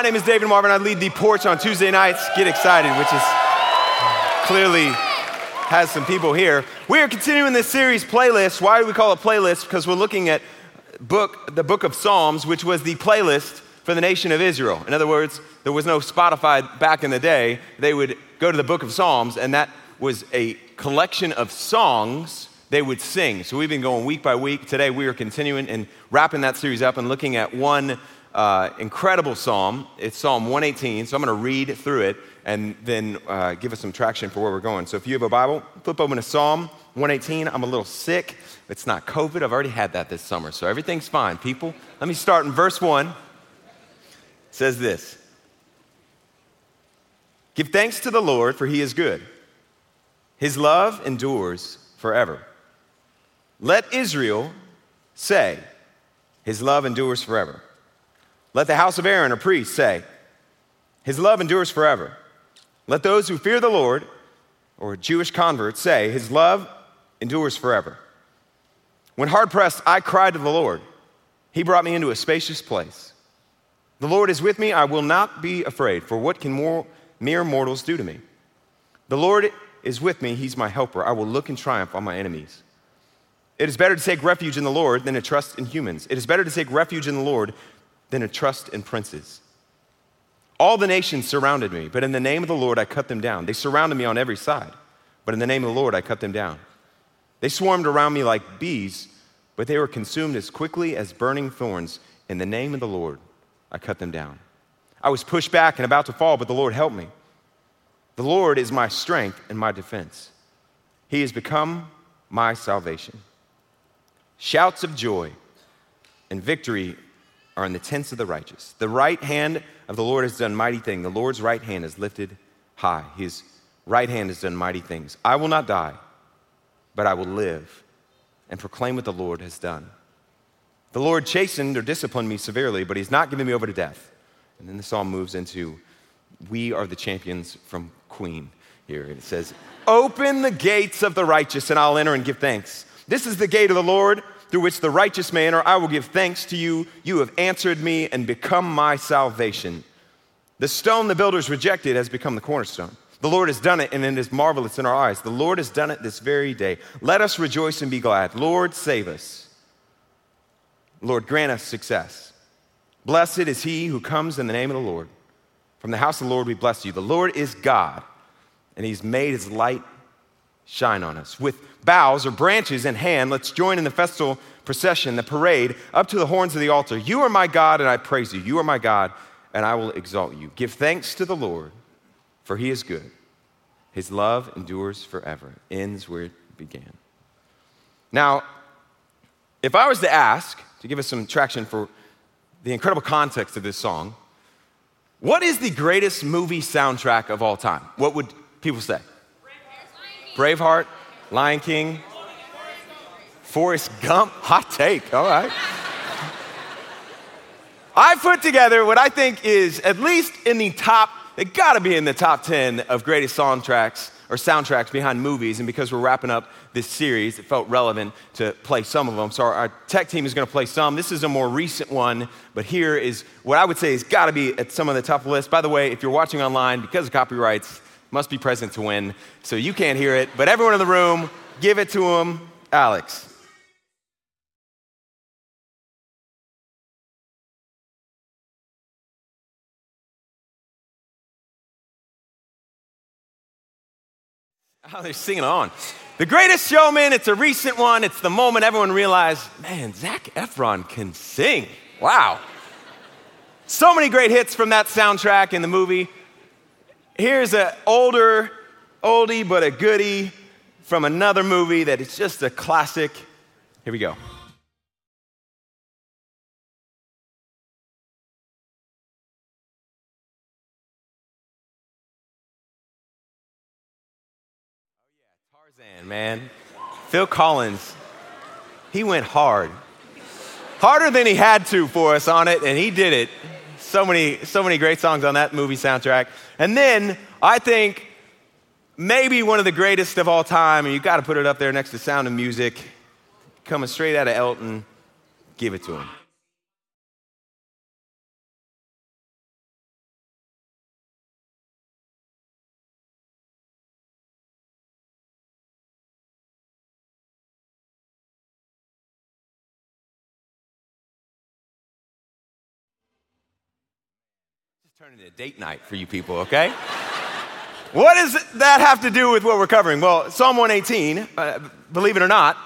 My name is David Marvin. I lead the porch on Tuesday nights. Get excited, which is clearly has some people here. We are continuing this series playlist. Why do we call it playlist? Because we're looking at book, the book of Psalms, which was the playlist for the nation of Israel. In other words, there was no Spotify back in the day. They would go to the book of Psalms, and that was a collection of songs they would sing. So we've been going week by week. Today we are continuing and wrapping that series up and looking at one uh, incredible psalm. It's Psalm 118. So I'm going to read through it and then uh, give us some traction for where we're going. So if you have a Bible, flip open to Psalm 118. I'm a little sick. It's not COVID. I've already had that this summer. So everything's fine, people. Let me start in verse 1. It says this Give thanks to the Lord, for he is good. His love endures forever. Let Israel say, His love endures forever. Let the house of Aaron, a priest, say, His love endures forever. Let those who fear the Lord, or Jewish converts, say, His love endures forever. When hard pressed, I cried to the Lord. He brought me into a spacious place. The Lord is with me. I will not be afraid, for what can more, mere mortals do to me? The Lord is with me. He's my helper. I will look in triumph on my enemies. It is better to take refuge in the Lord than to trust in humans. It is better to take refuge in the Lord than to trust in princes. All the nations surrounded me, but in the name of the Lord I cut them down. They surrounded me on every side, but in the name of the Lord I cut them down. They swarmed around me like bees, but they were consumed as quickly as burning thorns. In the name of the Lord I cut them down. I was pushed back and about to fall, but the Lord helped me. The Lord is my strength and my defense. He has become my salvation. Shouts of joy and victory are in the tents of the righteous. The right hand of the Lord has done mighty things. The Lord's right hand is lifted high. His right hand has done mighty things. I will not die, but I will live and proclaim what the Lord has done. The Lord chastened or disciplined me severely, but he's not given me over to death. And then the psalm moves into, We are the champions from Queen here. And It says, Open the gates of the righteous, and I'll enter and give thanks. This is the gate of the Lord through which the righteous man, or I will give thanks to you. You have answered me and become my salvation. The stone the builders rejected has become the cornerstone. The Lord has done it, and it is marvelous in our eyes. The Lord has done it this very day. Let us rejoice and be glad. Lord, save us. Lord, grant us success. Blessed is he who comes in the name of the Lord. From the house of the Lord, we bless you. The Lord is God, and he's made his light shine on us. With boughs or branches in hand, let's join in the festival procession, the parade, up to the horns of the altar. You are my God, and I praise you. You are my God, and I will exalt you. Give thanks to the Lord, for he is good. His love endures forever, ends where it began. Now, if I was to ask, to give us some traction for the incredible context of this song, what is the greatest movie soundtrack of all time? What would people say? Braveheart, Lion King, Forrest Gump. Hot take, all right. I put together what I think is at least in the top, it gotta be in the top 10 of greatest soundtracks or soundtracks behind movies. And because we're wrapping up this series, it felt relevant to play some of them. So our, our tech team is gonna play some. This is a more recent one, but here is what I would say has gotta be at some of the top lists. By the way, if you're watching online, because of copyrights, must be present to win. So you can't hear it, but everyone in the room, give it to him. Alex. Oh, they're singing on. The greatest showman, it's a recent one. It's the moment everyone realized, man, Zac Efron can sing. Wow. So many great hits from that soundtrack in the movie. Here's an older, oldie, but a goodie from another movie that is just a classic. Here we go. Oh, yeah, Tarzan, man. Phil Collins, he went hard. Harder than he had to for us on it, and he did it. So many, so many great songs on that movie soundtrack. And then I think maybe one of the greatest of all time, and you got to put it up there next to Sound of Music, coming straight out of Elton. Give it to him. Turn into a date night for you people, okay? what does that have to do with what we're covering? Well, Psalm 118, uh, believe it or not,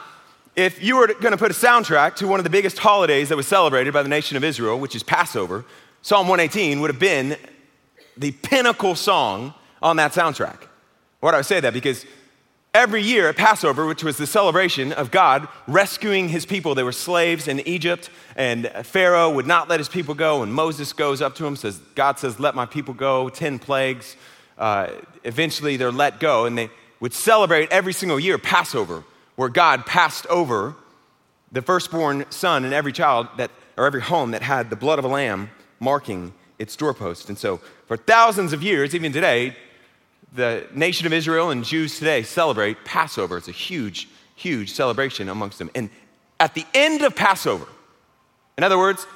if you were going to put a soundtrack to one of the biggest holidays that was celebrated by the nation of Israel, which is Passover, Psalm 118 would have been the pinnacle song on that soundtrack. Why do I say that? Because every year at Passover, which was the celebration of God rescuing his people, they were slaves in Egypt, and Pharaoh would not let his people go. And Moses goes up to him, says, God says, Let my people go, 10 plagues. Uh, eventually, they're let go, and they would celebrate every single year Passover, where God passed over the firstborn son in every child that, or every home that had the blood of a lamb marking its doorpost. And so, for thousands of years, even today, the nation of Israel and Jews today celebrate Passover. It's a huge, huge celebration amongst them. And at the end of Passover, in other words,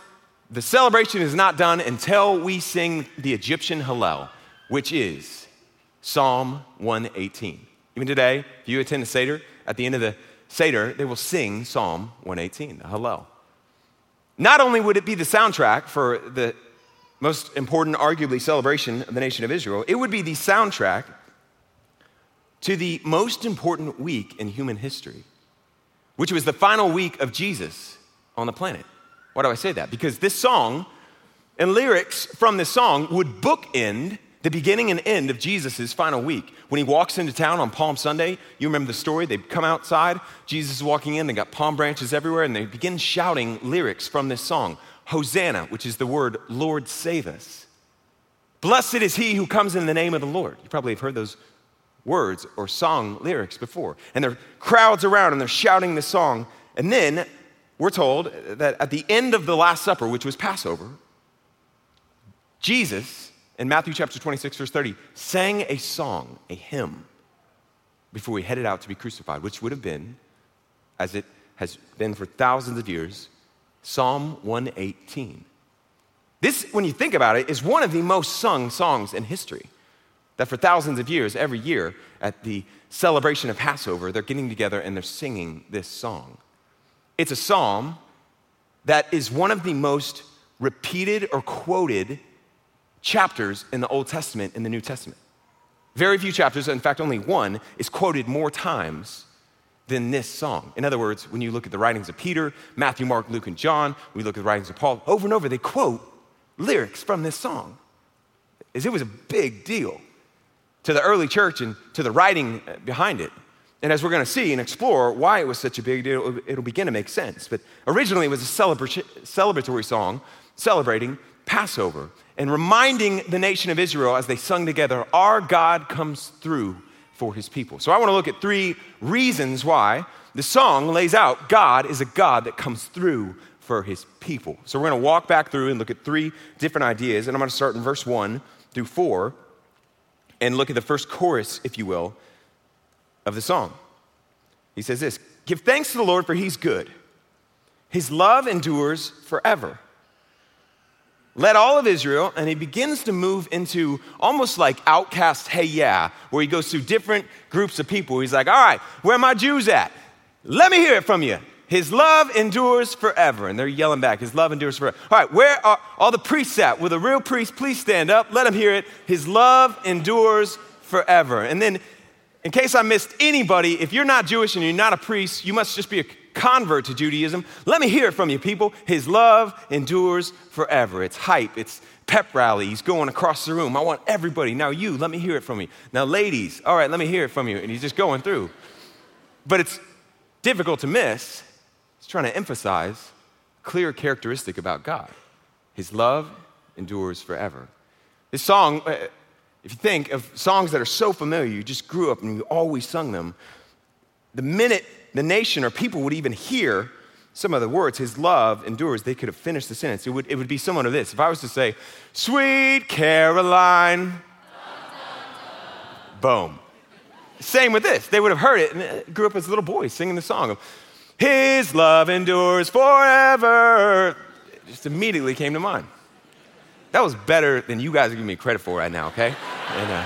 the celebration is not done until we sing the Egyptian Hallel, which is Psalm 118. Even today, if you attend a Seder, at the end of the Seder, they will sing Psalm 118, the Hallel. Not only would it be the soundtrack for the most important, arguably, celebration of the nation of Israel, it would be the soundtrack to the most important week in human history, which was the final week of Jesus on the planet. Why do I say that? Because this song and lyrics from this song would bookend the beginning and end of Jesus' final week. When he walks into town on Palm Sunday, you remember the story? They come outside, Jesus is walking in, they got palm branches everywhere, and they begin shouting lyrics from this song. Hosanna, which is the word Lord save us. Blessed is he who comes in the name of the Lord. You probably have heard those words or song lyrics before. And there are crowds around and they're shouting this song. And then we're told that at the end of the Last Supper, which was Passover, Jesus, in Matthew chapter 26, verse 30, sang a song, a hymn, before he headed out to be crucified, which would have been, as it has been for thousands of years, Psalm 118. This, when you think about it, is one of the most sung songs in history. That for thousands of years, every year at the celebration of Passover, they're getting together and they're singing this song. It's a psalm that is one of the most repeated or quoted chapters in the Old Testament and the New Testament. Very few chapters, in fact, only one, is quoted more times than this song. In other words, when you look at the writings of Peter, Matthew, Mark, Luke, and John, we look at the writings of Paul, over and over they quote lyrics from this song. As it was a big deal to the early church and to the writing behind it. And as we're going to see and explore why it was such a big deal, it'll begin to make sense. But originally, it was a celebratory song celebrating Passover and reminding the nation of Israel as they sung together, Our God comes through for his people. So I want to look at three reasons why the song lays out God is a God that comes through for his people. So we're going to walk back through and look at three different ideas. And I'm going to start in verse one through four and look at the first chorus, if you will, of the song. He says this Give thanks to the Lord, for he's good. His love endures forever led all of Israel, and he begins to move into almost like OutKast Hey Ya, where he goes through different groups of people. He's like, all right, where are my Jews at? Let me hear it from you. His love endures forever. And they're yelling back, His love endures forever. All right, where are all the priests at? Will the real priest please stand up? Let him hear it. His love endures forever. And then, in case I missed anybody, if you're not Jewish and you're not a priest, you must just be a convert to Judaism. Let me hear it from you, people. His love endures forever. It's hype, it's pep rally. He's going across the room. I want everybody. Now, you, let me hear it from you. Now, ladies, all right, let me hear it from you. And he's just going through. But it's difficult to miss. He's trying to emphasize clear characteristic about God His love endures forever. This song, uh, if you think of songs that are so familiar, you just grew up and you always sung them, the minute the nation or people would even hear some of the words, his love endures, they could have finished the sentence. It would, it would be someone of this. If I was to say, Sweet Caroline, boom. Same with this. They would have heard it and grew up as little boys singing the song of His love endures forever. It just immediately came to mind. That was better than you guys are giving me credit for right now, okay? And, uh,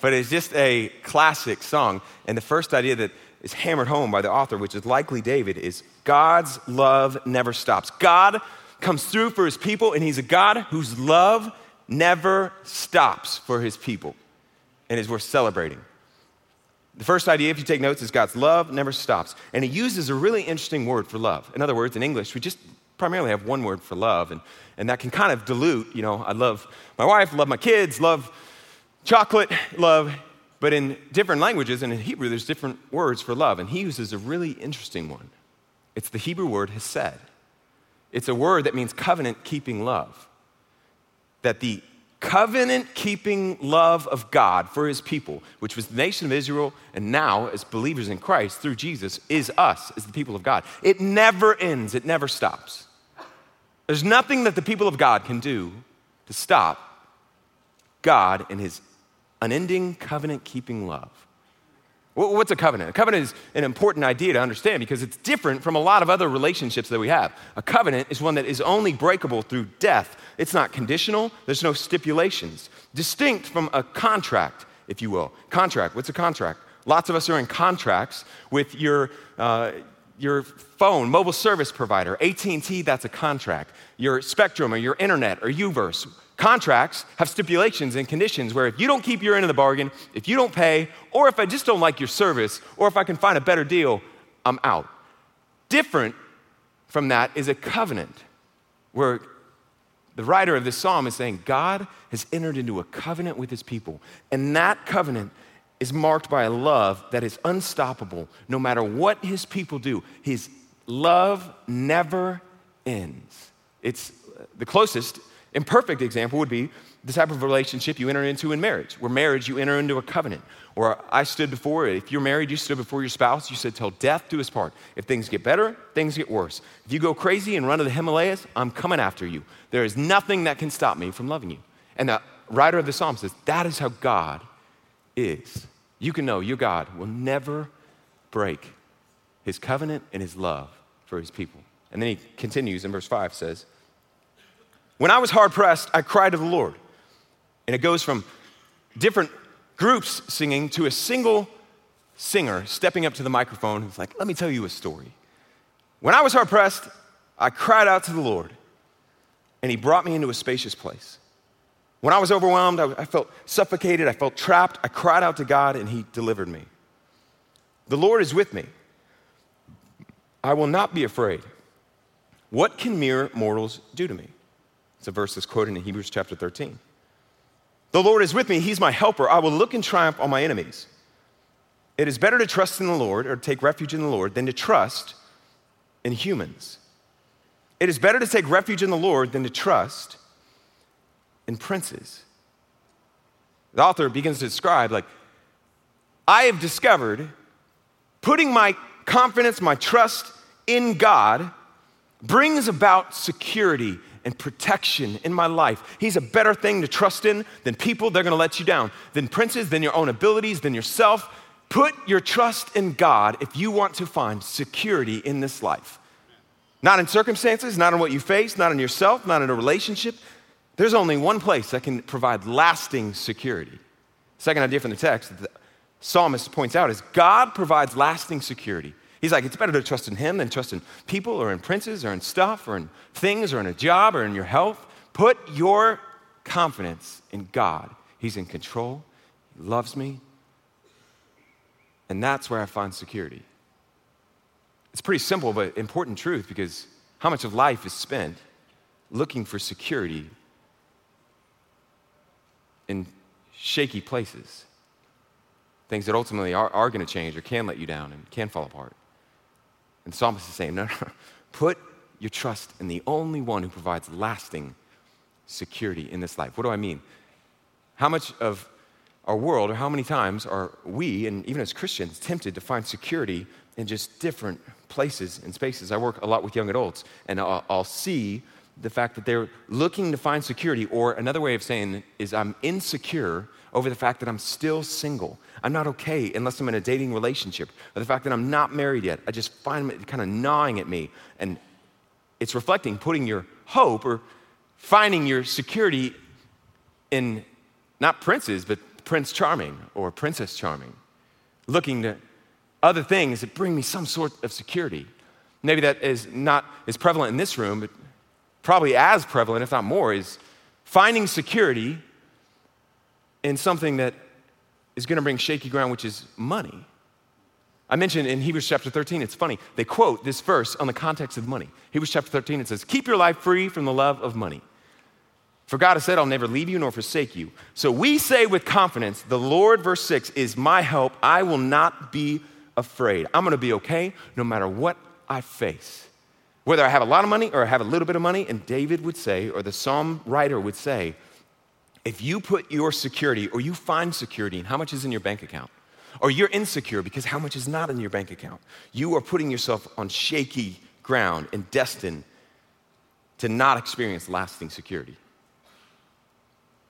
but it's just a classic song. And the first idea that is hammered home by the author, which is likely David, is God's love never stops. God comes through for his people, and he's a God whose love never stops for his people and is worth celebrating. The first idea, if you take notes, is God's love never stops. And he uses a really interesting word for love. In other words, in English, we just primarily have one word for love, and, and that can kind of dilute, you know, I love my wife, love my kids, love chocolate, love. But in different languages and in Hebrew, there's different words for love, and he uses a really interesting one. It's the Hebrew word hesed. It's a word that means covenant keeping love. That the covenant keeping love of God for his people, which was the nation of Israel, and now as believers in Christ through Jesus, is us, as the people of God. It never ends, it never stops. There's nothing that the people of God can do to stop God and his unending covenant keeping love. What's a covenant? A covenant is an important idea to understand because it's different from a lot of other relationships that we have. A covenant is one that is only breakable through death. It's not conditional, there's no stipulations. Distinct from a contract, if you will. Contract, what's a contract? Lots of us are in contracts with your, uh, your phone, mobile service provider. AT&T, that's a contract. Your Spectrum or your internet or U-verse Contracts have stipulations and conditions where if you don't keep your end of the bargain, if you don't pay, or if I just don't like your service, or if I can find a better deal, I'm out. Different from that is a covenant where the writer of this psalm is saying God has entered into a covenant with his people, and that covenant is marked by a love that is unstoppable no matter what his people do. His love never ends. It's the closest Imperfect example would be the type of relationship you enter into in marriage. Where marriage, you enter into a covenant. Or I stood before, it. if you're married, you stood before your spouse, you said, till death do us part. If things get better, things get worse. If you go crazy and run to the Himalayas, I'm coming after you. There is nothing that can stop me from loving you. And the writer of the psalm says, that is how God is. You can know your God will never break his covenant and his love for his people. And then he continues in verse 5 says, when I was hard pressed, I cried to the Lord. And it goes from different groups singing to a single singer stepping up to the microphone who's like, Let me tell you a story. When I was hard pressed, I cried out to the Lord, and He brought me into a spacious place. When I was overwhelmed, I, felt suffocated, I felt trapped. I cried out to God, and He delivered me. The Lord is with me. I will not be afraid. What can mere mortals do to me? It's a verse that's quoted in Hebrews chapter 13. The Lord is with me, He's my helper. I will look in triumph on my enemies. It is better to trust in the Lord or take refuge in the Lord than to trust in humans. It is better to take refuge in the Lord than to trust in princes. The author begins to describe, like, I have discovered putting my confidence, my trust in God brings about security and protection in my life. He's a better thing to trust in than people, they're gonna let you down, than princes, than your own abilities, than yourself. Put your trust in God if you want to find security in this life. Not in circumstances, not in what you face, not in yourself, not in a relationship. There's only one place that can provide lasting security. Second idea from the text that the psalmist points out is God provides lasting security. He's like, it's better to trust in him than trust in people or in princes or in stuff or in things or in a job or in your health. Put your confidence in God. He's in control, He loves me, and that's where I find security. It's pretty simple but important truth because how much of life is spent looking for security in shaky places? Things that ultimately are, are going to change or can let you down and can fall apart. And the psalmist is saying, no, no, put your trust in the only one who provides lasting security in this life. What do I mean? How much of our world, or how many times are we, and even as Christians, tempted to find security in just different places and spaces? I work a lot with young adults, and I'll, I'll see the fact that they're looking to find security, or another way of saying is I'm insecure over the fact that I'm still single. I'm not okay unless I'm in a dating relationship, or the fact that I'm not married yet. I just find it kind of gnawing at me. And it's reflecting putting your hope or finding your security in not princes, but Prince Charming or Princess Charming, looking to other things that bring me some sort of security. Maybe that is not as prevalent in this room, but probably as prevalent, if not more, is finding security in something that is going to bring shaky ground, which is money. I mentioned in Hebrews chapter 13, it's funny. They quote this verse on the context of money. Hebrews chapter 13, it says, Keep your life free from the love of money. For God has said, I'll never leave you nor forsake you. So we say with confidence, The Lord, verse 6, is my help. I will not be afraid. I'm going to be okay no matter what I face. Whether I have a lot of money or I have a little bit of money, and David would say, or the psalm writer would say, if you put your security or you find security in how much is in your bank account, or you're insecure because how much is not in your bank account, you are putting yourself on shaky ground and destined to not experience lasting security.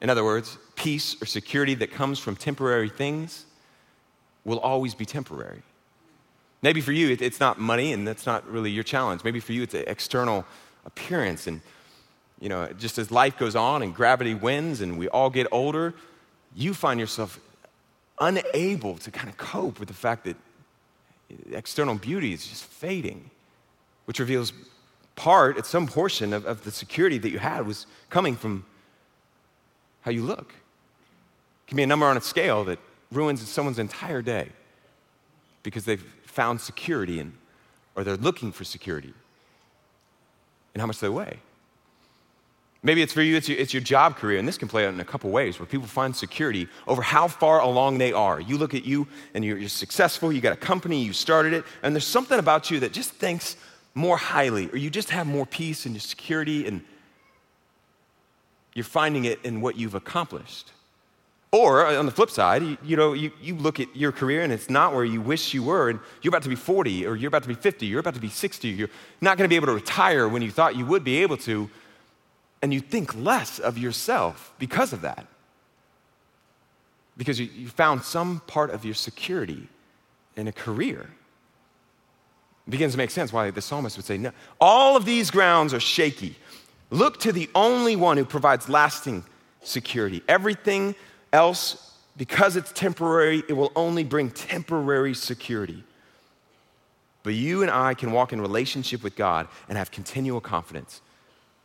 In other words, peace or security that comes from temporary things will always be temporary. Maybe for you, it's not money, and that's not really your challenge. Maybe for you, it's an external appearance. And, you know, just as life goes on and gravity wins and we all get older, you find yourself unable to kind of cope with the fact that external beauty is just fading, which reveals part, at some portion of, of the security that you had was coming from how you look. It can be a number on a scale that ruins someone's entire day because they've found security in, or they're looking for security and how much they weigh. Maybe it's for you, it's your, it's your, job career, and this can play out in a couple ways where people find security over how far along they are. You look at you and you're, you're successful, you got a company, you started it, and there's something about you that just thinks more highly, or you just have more peace and your security, and you're finding it in what you've accomplished. Or on the flip side, you, you, know, you, you look at your career and it's not where you wish you were, and you're about to be 40, or you're about to be 50, you're about to be 60, you're not going to be able to retire when you thought you would be able to, and you think less of yourself because of that. Because you, you found some part of your security in a career. It begins to make sense why the psalmist would say, no, all of these grounds are shaky. Look to the only one who provides lasting security. Everything else, because it's temporary, it will only bring temporary security. But you and I can walk in relationship with God and have continual confidence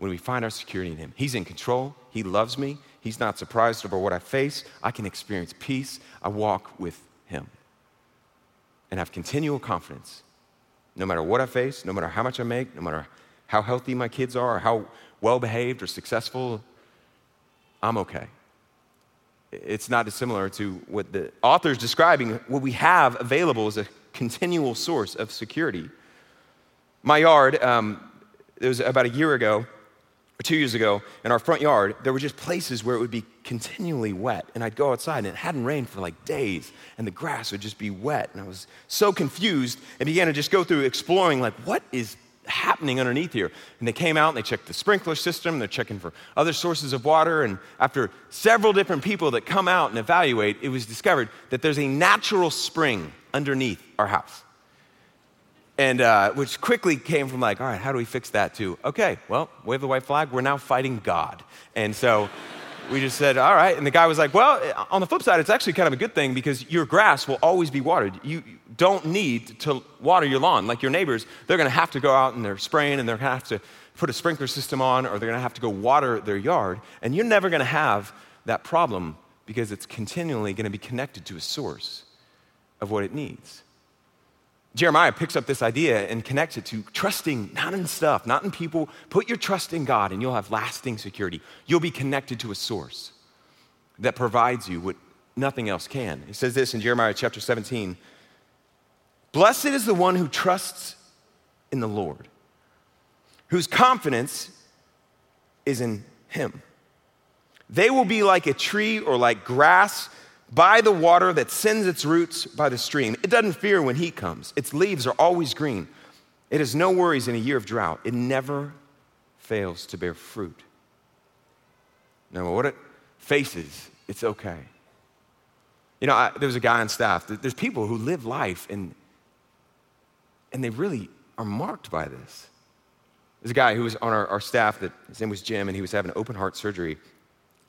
when we find our security in Him. He's in control, He loves me, He's not surprised over what I face. I can experience peace. I walk with Him and have continual confidence no matter what I face, no matter how much I make, no matter how healthy my kids are, or how well behaved or successful, I'm okay it's not dissimilar to what the author is describing. What we have available is a continual source of security. My yard, um, it was about a year ago, two years ago, in our front yard, there were just places where it would be continually wet. And I'd go outside and it hadn't rained for like days, and the grass would just be wet. And I was so confused and began to just go through exploring, like, what is happening underneath here. And they came out and they checked the sprinkler system, they're checking for other sources of water. And after several different people that come out and evaluate, it was discovered that there's a natural spring underneath our house. And uh, which quickly came from like, all right, how do we fix that too? Okay, well, wave the white flag, we're now fighting God. And so we just said, all right. And the guy was like, well, on the flip side, it's actually kind of a good thing because your grass will always be watered. You don't need to water your lawn. Like your neighbors, they're going to have to go out and they're spraying and they're going to have to put a sprinkler system on or they're going to have to go water their yard. And you're never going to have that problem because it's continually going to be connected to a source of what it needs. Jeremiah picks up this idea and connects it to trusting not in stuff, not in people. Put your trust in God and you'll have lasting security. You'll be connected to a source that provides you what nothing else can. He says this in Jeremiah chapter 17 Blessed is the one who trusts in the Lord, whose confidence is in him. They will be like a tree or like grass by the water that sends its roots by the stream. It doesn't fear when heat comes, its leaves are always green. It has no worries in a year of drought. It never fails to bear fruit. No matter what it faces, it's okay. You know, I, there was a guy on staff. There's people who live life and, and they really are marked by this. There's a guy who was on our, our staff that his name was Jim, and he was having open heart surgery.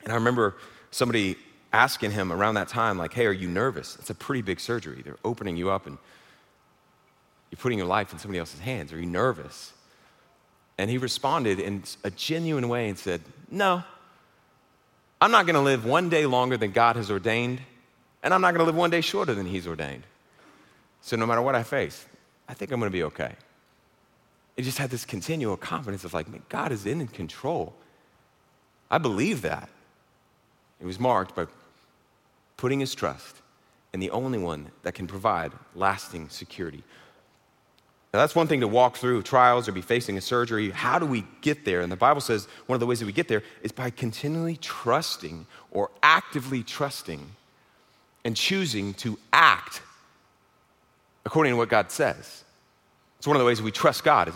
And I remember somebody asking him around that time, like, hey, are you nervous? It's a pretty big surgery. They're opening you up and you're putting your life in somebody else's hands. Are you nervous? And he responded in a genuine way and said, no, I'm not going to live one day longer than God has ordained, and I'm not going to live one day shorter than He's ordained. So no matter what I face, I think I'm going to be okay. It just had this continual confidence of like, man, God is in control. I believe that. It was marked by putting his trust in the only one that can provide lasting security. Now, that's one thing to walk through trials or be facing a surgery. How do we get there? And the Bible says one of the ways that we get there is by continually trusting or actively trusting and choosing to act according to what God says. It's one of the ways we trust God is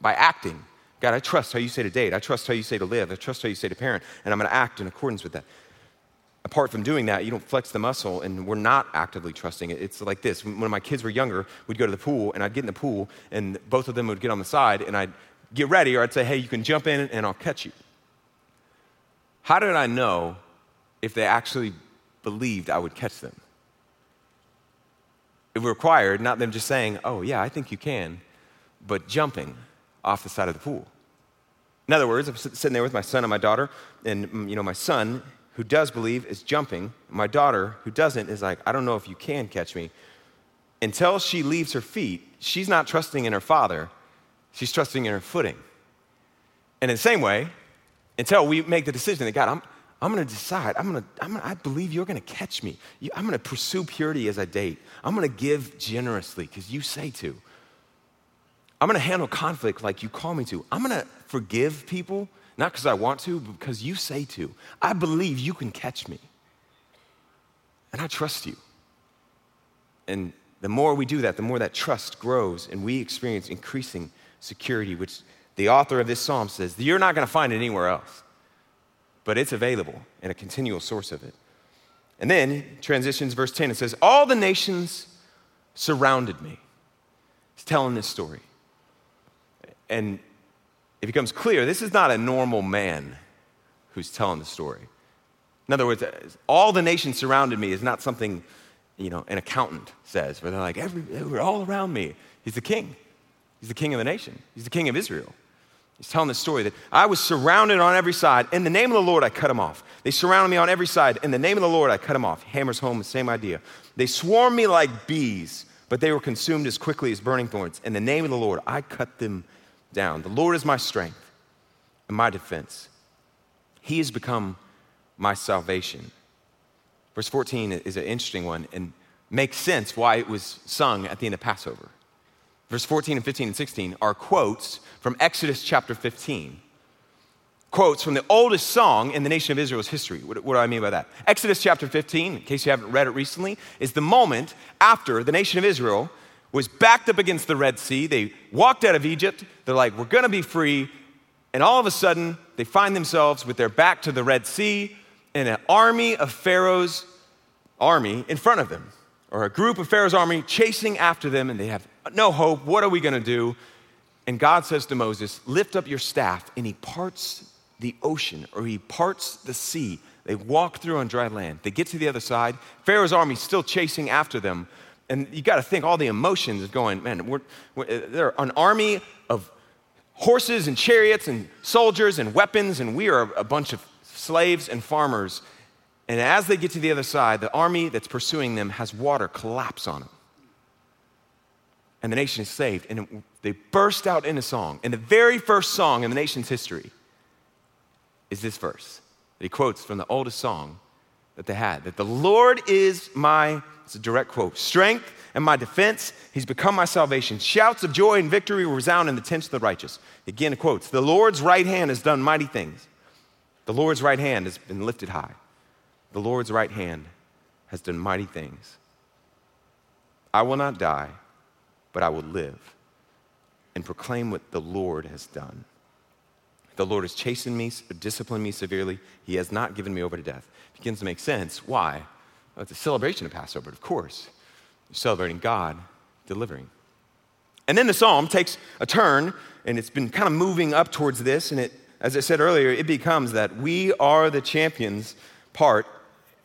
by acting. God, I trust how you say to date. I trust how you say to live. I trust how you say to parent, and I'm going to act in accordance with that. Apart from doing that, you don't flex the muscle, and we're not actively trusting it. It's like this. When my kids were younger, we'd go to the pool, and I'd get in the pool, and both of them would get on the side, and I'd get ready, or I'd say, hey, you can jump in, and I'll catch you. How did I know if they actually believed I would catch them? it required not them just saying, oh, yeah, I think you can, but jumping off the side of the pool. In other words, I'm sitting there with my son and my daughter, and mm, you know, my son, who does believe, is jumping. My daughter, who doesn't, is like, I don't know if you can catch me. Until she leaves her feet, she's not trusting in her father, she's trusting in her footing. And in the same way, until we make the decision that God, I'm, I'm going to decide. I'm going to, I believe you're going to catch me. I'm going to pursue purity as I date. I'm going to give generously because you say to. I'm going to handle conflict like you call me to. I'm going to forgive people, not because I want to, but because you say to. I believe you can catch me. And I trust you. And the more we do that, the more that trust grows and we experience increasing security, which the author of this psalm says you're not going to find it anywhere else but it's available and a continual source of it. And then transitions verse 10, it says, All the nations surrounded me. He's telling this story. And it becomes clear this is not a normal man who's telling the story. In other words, all the nations surrounded me is not something, you know, an accountant says, where they're like, Every, they were all around me. He's the king. He's the king of the nation. He's the king of Israel. He's telling the story that I was surrounded on every side. In the name of the Lord, I cut them off. They surrounded me on every side. In the name of the Lord, I cut them off. Hammers home the same idea. They swarmed me like bees, but they were consumed as quickly as burning thorns. In the name of the Lord, I cut them down. The Lord is my strength and my defense. He has become my salvation. Verse 14 is an interesting one and makes sense why it was sung at the end of Passover. Verse 14 and 15 and 16 are quotes from Exodus chapter 15. Quotes from the oldest song in the nation of Israel's history. What, what, do I mean by that? Exodus chapter 15, in case you haven't read it recently, is the moment after the nation of Israel was backed up against the Red Sea. They walked out of Egypt. They're like, we're going to be free. And all of a sudden, they find themselves with their back to the Red Sea and an army of Pharaoh's army in front of them, or a group of Pharaoh's army chasing after them, and they have no hope. What are we going to do? And God says to Moses, Lift up your staff. And he parts the ocean or he parts the sea. They walk through on dry land. They get to the other side. Pharaoh's army still chasing after them. And you got to think all the emotions of going, man, we're, we're, they're an army of horses and chariots and soldiers and weapons, and we are a bunch of slaves and farmers. And as they get to the other side, the army that's pursuing them has water collapse on them and the nation is saved. And they burst out in a song. And the very first song in the nation's history is this verse that he quotes from the oldest song that they had that the Lord is my, it's a direct quote, strength and my defense. He's become my salvation. Shouts of joy and victory will resound in the tents of the righteous. Again, quotes, the Lord's right hand has done mighty things. The Lord's right hand has been lifted high. The Lord's right hand has done mighty things. I will not die but I will live and proclaim what the Lord has done. The Lord has chastened me, disciplined me severely. He has not given me over to death. It begins to make sense. Why? Well, it's a celebration of Passover, of course. You're celebrating God delivering. And then the psalm takes a turn, and it's been kind of moving up towards this. And it, as I said earlier, it becomes that we are the champions part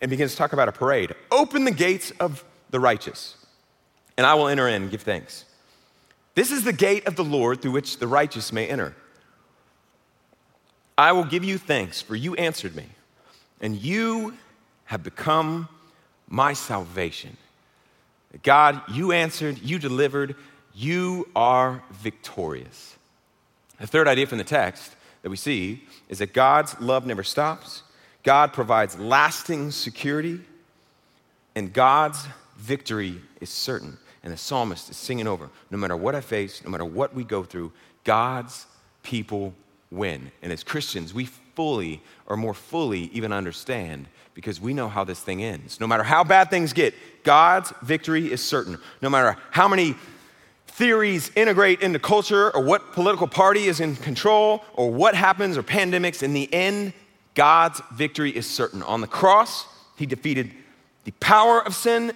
and begins to talk about a parade. Open the gates of the righteous and I will enter in and give thanks. This is the gate of the Lord through which the righteous may enter. I will give you thanks, for you answered me. and you have become my salvation. God, you answered, you delivered, you are victorious. The third idea from the text that we see is that God's love never stops, God provides lasting security, and God's victory is certain. And the psalmist is singing over no matter what I face, no matter what we go through, God's people win. And as Christians, we fully or more fully even understand because we know how this thing ends. No matter how bad things get, God's victory is certain. No matter how many theories integrate into culture or what political party is in control or what happens or pandemics, in the end, God's victory is certain. On the cross, he defeated the power of sin,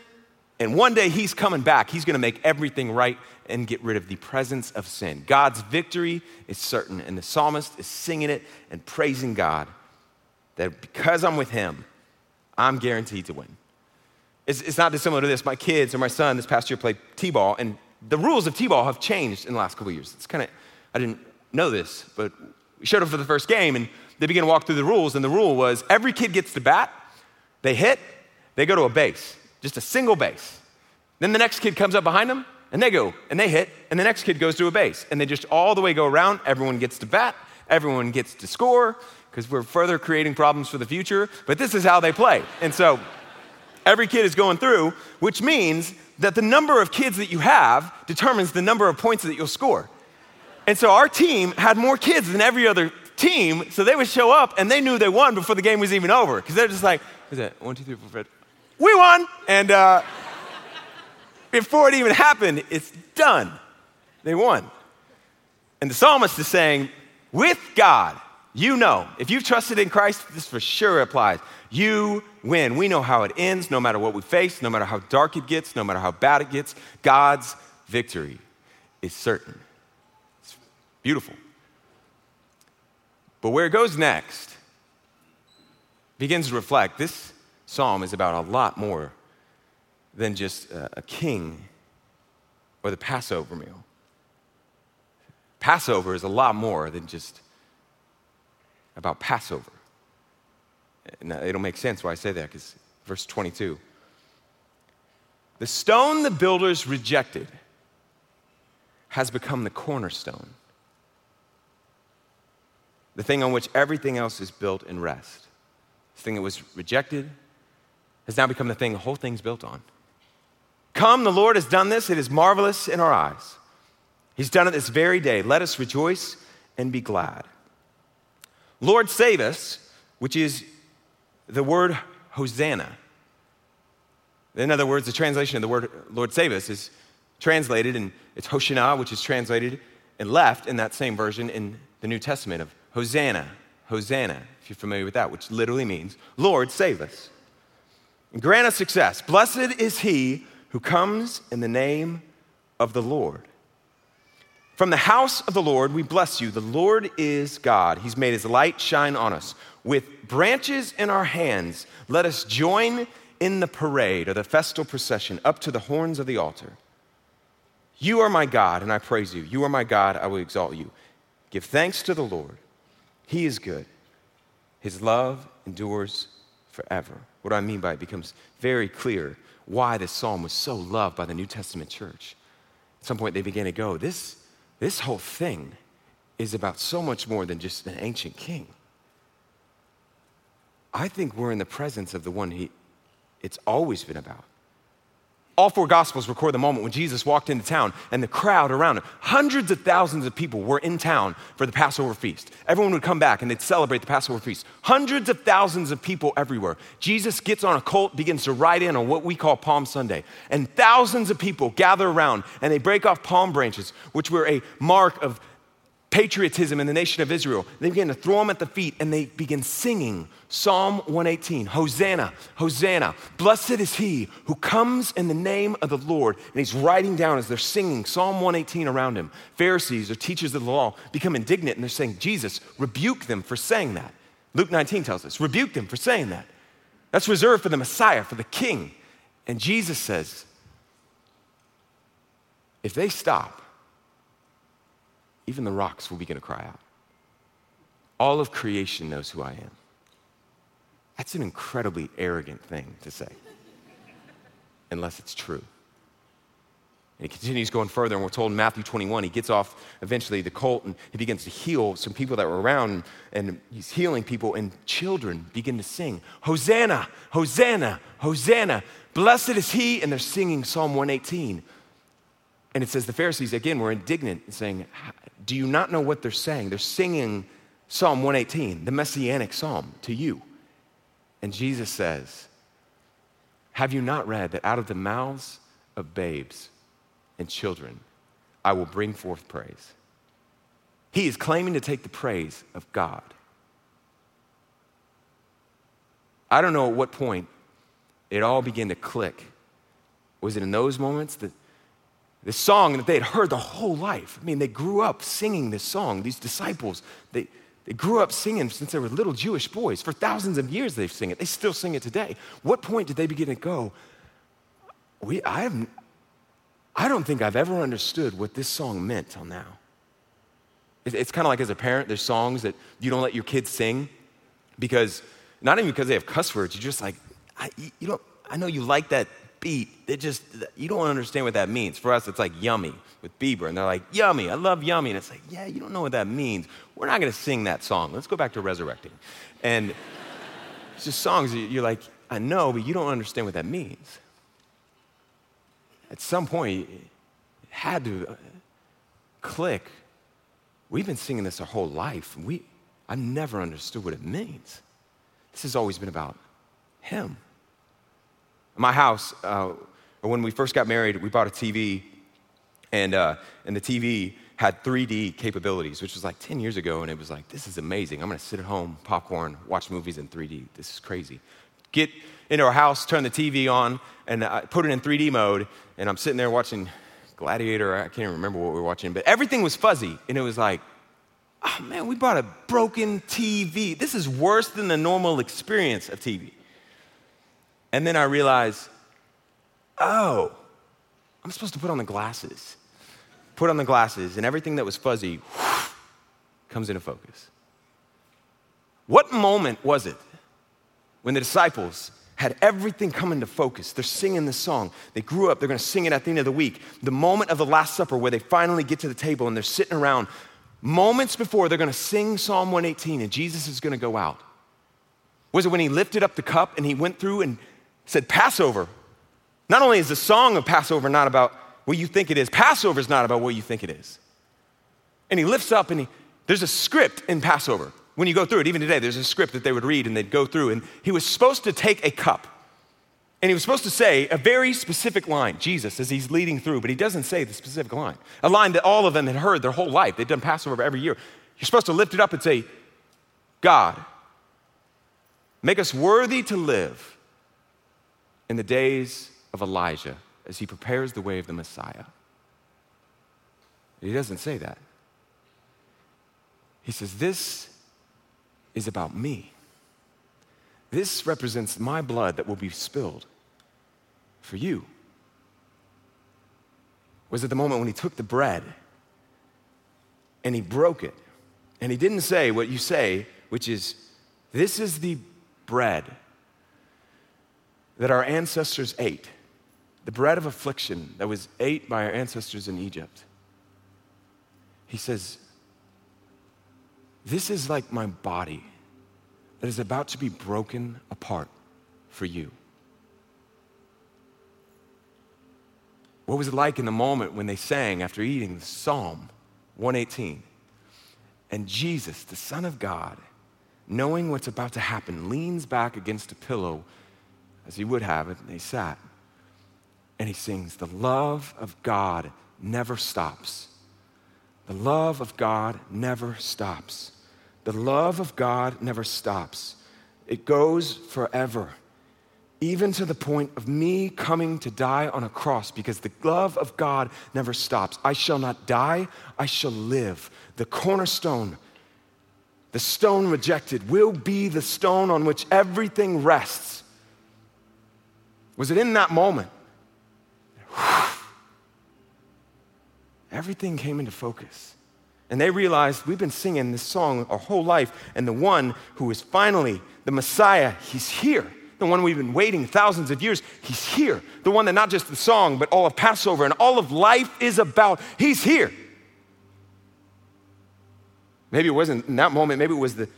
and one day he's coming back. He's going to make everything right and get rid of the presence of sin. God's victory is certain, and the psalmist is singing it and praising God that because I'm with him, I'm guaranteed to win. It's, it's not dissimilar to this. My kids or my son this past year played T ball, and the rules of T ball have changed in the last couple years. It's kind of, I didn't know this, but we showed up for the first game, and they began to walk through the rules, and the rule was every kid gets to bat, they hit, they go to a base, just a single base. Then the next kid comes up behind them, and they go, and they hit, and the next kid goes to a base, and they just all the way go around. Everyone gets to bat, everyone gets to score, because we're further creating problems for the future, but this is how they play. And so every kid is going through, which means that the number of kids that you have determines the number of points that you'll score. And so our team had more kids than every other team, so they would show up and they knew they won before the game was even over. Because they're just like, is that one, two, three, four, five? We won! And uh, before it even happened, it's done. They won. And the psalmist is saying, with God, you know, if you've trusted in Christ, this for sure applies. You win. We know how it ends, no matter what we face, no matter how dark it gets, no matter how bad it gets. God's victory is certain. It's beautiful. But where it goes next begins to reflect this psalm is about a lot more than just a king or the Passover meal. Passover is a lot more than just about Passover. Now, it'll make sense why I say that because verse 22. The stone the builders rejected has become the cornerstone, the thing on which everything else is built and rests. The thing that was rejected has now become the thing the whole thing's built on. Come, the Lord has done this. It is marvelous in our eyes. He's done it this very day. Let us rejoice and be glad. Lord, save us, which is the word Hosanna. In other words, the translation of the word Lord, save us is translated, and it's Hoshana, which is translated and left in that same version in the New Testament of Hosanna, Hosanna, if you're familiar with that, which literally means Lord, save us. And grant us success. Blessed is he who comes in the name of the Lord. From the house of the Lord, we bless you. The Lord is God. He's made his light shine on us. With branches in our hands, let us join in the parade or the festal procession up to the horns of the altar. You are my God, and I praise you. You are my God, I will exalt you. Give thanks to the Lord. He is good. His love endures forever. What do I mean by it becomes very clear why this psalm was so loved by the New Testament church. At some point, they began to go, This this whole thing is about so much more than just an ancient king. I think we're in the presence of the one he, it's always been about. All four Gospels record the moment when Jesus walked into town and the crowd around him, hundreds of thousands of people were in town for the Passover feast. Everyone would come back and they'd celebrate the Passover feast. Hundreds of thousands of people everywhere. Jesus gets on a colt, begins to ride in on what we call Palm Sunday. And thousands of people gather around and they break off palm branches, which were a mark of patriotism in the nation of Israel. They begin to throw them at the feet and they begin singing Psalm 118 Hosanna, Hosanna. Blessed is he who comes in the name of the Lord. And he's writing down as they're singing Psalm 118 around him. Pharisees or teachers of the law become indignant and they're saying, Jesus, rebuke them for saying that. Luke 19 tells us, rebuke them for saying that. That's reserved for the Messiah, for the King. And Jesus says, if they stop, even the rocks will begin to cry out. All of creation knows who I am. That's an incredibly arrogant thing to say, unless it's true. And he continues going further, and we're told in Matthew 21, he gets off eventually the colt and he begins to heal some people that were around, and he's healing people, and children begin to sing, Hosanna, Hosanna, Hosanna. Blessed is he, and they're singing Psalm 118. And it says the Pharisees, again, were indignant, saying, Do you not know what they're saying? They're singing Psalm 118, the messianic psalm, to you. And Jesus says, Have you not read that out of the mouths of babes and children I will bring forth praise? He is claiming to take the praise of God. I don't know at what point it all began to click. Was it in those moments that this song that they had heard the whole life? I mean, they grew up singing this song. These disciples, they, they grew up singing since they were little Jewish boys. For thousands of years they've sung it. They still sing it today. What point did they begin to go, we, I, I don't think I've ever understood what this song meant till now. It's kind of like as a parent, there's songs that you don't let your kids sing because, not even because they have cuss words, you're just like, I, you know, I know you like that beat. It just, you don't understand what that means. For us, it's like yummy with Bieber. And they're like, yummy, I love yummy. And it's like, yeah, you don't know what that means. We're not going to sing that song. Let's go back to resurrecting. And it's just songs you're like, I know, but you don't understand what that means. At some point, it had to uh, click. We've been singing this our whole life. We, I've never understood what it means. This has always been about Him. My house, uh, when we first got married, we bought a TV, and, uh, and the TV had 3D capabilities, which was like 10 years ago, and it was like, this is amazing. I'm gonna sit at home, popcorn, watch movies in 3D. This is crazy. Get into our house, turn the TV on, and I put it in 3D mode, and I'm sitting there watching Gladiator. I can't even remember what we were watching, but everything was fuzzy, and it was like, oh man, we bought a broken TV. This is worse than the normal experience of TV. And then I realized, oh, I'm supposed to put on the glasses. Put on the glasses, and everything that was fuzzy whoosh, comes into focus. What moment was it when the disciples had everything come into focus? They're singing this song. They grew up, they're gonna sing it at the end of the week. The moment of the Last Supper where they finally get to the table and they're sitting around, moments before they're gonna sing Psalm 118 and Jesus is gonna go out. Was it when he lifted up the cup and he went through and said Passover. Not only is the song of Passover not about what you think it is, Passover is not about what you think it is. And he lifts up and he, there's a script in Passover. When you go through it, even today, there's a script that they would read and they'd go through. And he was supposed to take a cup and he was supposed to say a very specific line, Jesus, as he's leading through, but he doesn't say the specific line. A line that all of them had heard their whole life. They'd done Passover every year. You're supposed to lift it up and say, God, make us worthy to live in the days of Elijah as he prepares the way of the Messiah. He doesn't say that. He says, This is about me. This represents my blood that will be spilled for you. Was it the moment when he took the bread and he broke it? And he didn't say what you say, which is, This is the bread that our ancestors ate, the bread of affliction that was ate by our ancestors in Egypt. He says, This is like my body that is about to be broken apart for you. What was it like in the moment when they sang after eating Psalm 118? And Jesus, the Son of God, knowing what's about to happen, leans back against a pillow as he would have it, and they sat. And he sings, The love of God never stops. The love of God never stops. The love of God never stops. It goes forever, even to the point of me coming to die on a cross, because the love of God never stops. I shall not die, I shall live. The cornerstone, the stone rejected, will be the stone on which everything rests. Was it in that moment? Everything came into focus. And they realized we've been singing this song our whole life, and the one who is finally the Messiah, he's here. The one we've been waiting thousands of years, he's here. The one that not just the song, but all of Passover and all of life is about, he's here. Maybe it wasn't in that moment, maybe it was the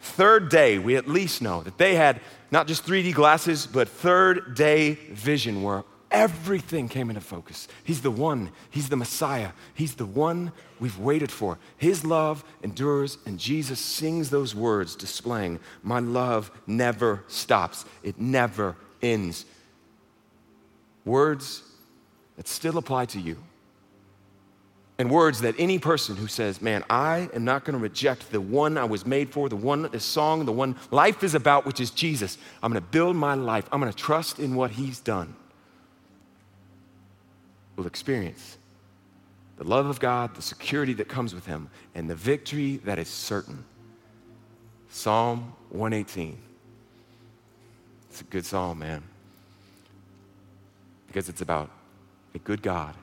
third day, we at least know that they had not just 3D glasses, but third day vision where everything came into focus. He's the one, He's the Messiah, He's the one we've waited for. His love endures, and Jesus sings those words, displaying, My love never stops, it never ends. Words that still apply to you and words that any person who says, Man, I am not going to reject the one I was made for, the one, the song, the one life is about, which is Jesus. I'm going to build my life. I'm going to trust in what he's done. Will experience the love of God, the security that comes with him, and the victory that is certain. Psalm 118. It's a good psalm, man. Because it's about a good God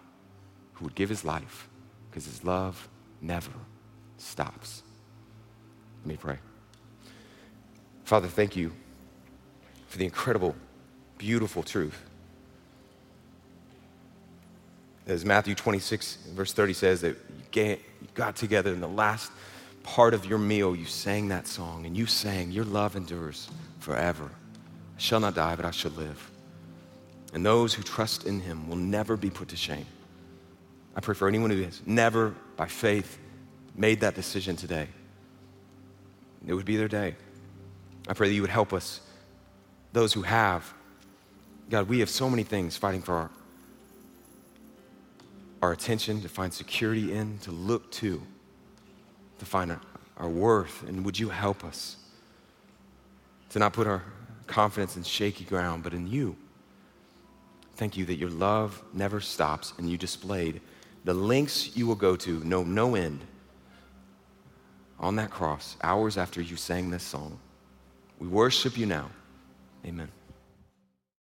who would give his life because his love never stops. Let me pray. Father, thank you for the incredible, beautiful truth. As Matthew 26, verse 30 says, that you got together in the last part of your meal, you sang that song, and you sang, Your love endures forever. I shall not die, but I shall live. And those who trust in him will never be put to shame. I pray for anyone who has never, by faith, made that decision today. It would be their day. I pray that you would help us, those who have. God, we have so many things fighting for our, our attention, to find security in, to look to, to find our, our worth. And would you help us to not put our confidence in shaky ground, but in you? Thank you that your love never stops and you displayed the lengths you will go to know no end on that cross, hours after you sang this song. We worship you now. Amen.